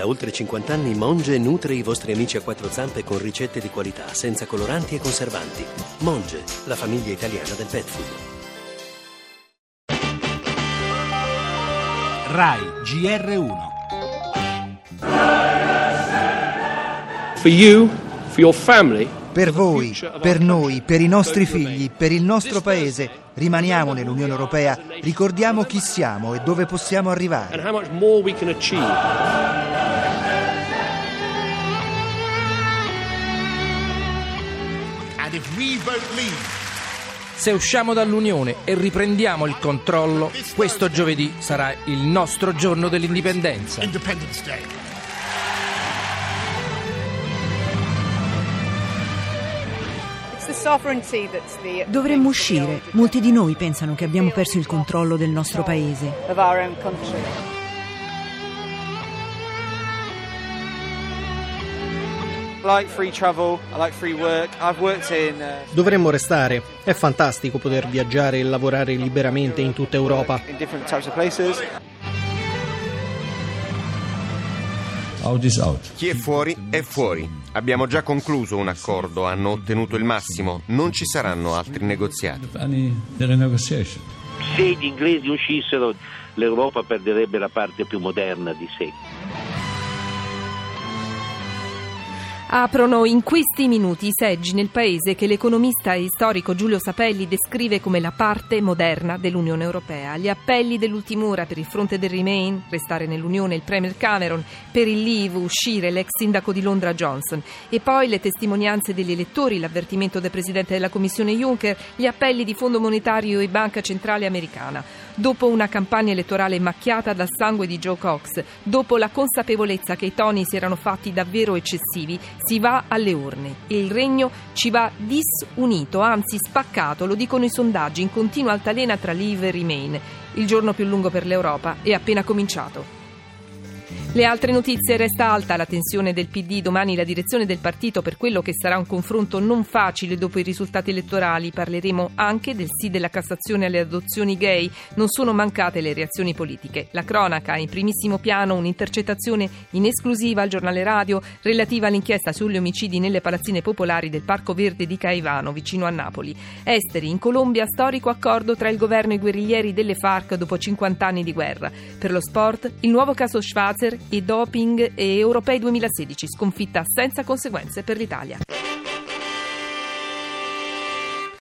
Da oltre 50 anni Monge nutre i vostri amici a quattro zampe con ricette di qualità, senza coloranti e conservanti. Monge, la famiglia italiana del pet food. RAI GR1 For you, for your family, Per voi, per noi, per i nostri figli, per il nostro paese, rimaniamo nell'Unione Europea, ricordiamo chi siamo e dove possiamo arrivare. Se usciamo dall'Unione e riprendiamo il controllo, questo giovedì sarà il nostro giorno dell'indipendenza. Dovremmo uscire. Molti di noi pensano che abbiamo perso il controllo del nostro paese. Dovremmo restare. È fantastico poter viaggiare e lavorare liberamente in tutta Europa. in different types of places. Out is out. Chi è fuori è fuori. Abbiamo già concluso un accordo, hanno ottenuto il massimo, non ci saranno altri negoziati. Se gli inglesi uscissero, l'Europa perderebbe la parte più moderna di sé. Aprono in questi minuti i seggi nel paese che l'economista e storico Giulio Sapelli descrive come la parte moderna dell'Unione Europea. Gli appelli dell'ultima ora per il fronte del Remain, restare nell'Unione il Premier Cameron, per il Leave uscire l'ex sindaco di Londra Johnson e poi le testimonianze degli elettori, l'avvertimento del Presidente della Commissione Juncker, gli appelli di Fondo Monetario e Banca Centrale Americana. Dopo una campagna elettorale macchiata dal sangue di Joe Cox, dopo la consapevolezza che i toni si erano fatti davvero eccessivi, si va alle urne e il regno ci va disunito, anzi spaccato, lo dicono i sondaggi, in continua altalena tra Leave e Remain. Il giorno più lungo per l'Europa è appena cominciato. Le altre notizie resta alta la tensione del PD, domani la direzione del partito per quello che sarà un confronto non facile dopo i risultati elettorali. Parleremo anche del sì della Cassazione alle adozioni gay. Non sono mancate le reazioni politiche. La cronaca, in primissimo piano un'intercettazione in esclusiva al giornale radio relativa all'inchiesta sugli omicidi nelle palazzine popolari del Parco Verde di Caivano, vicino a Napoli. Esteri, in Colombia, storico accordo tra il governo e i guerriglieri delle FARC dopo 50 anni di guerra. Per lo sport, il nuovo caso Schwarzer e doping e europei 2016, sconfitta senza conseguenze per l'Italia.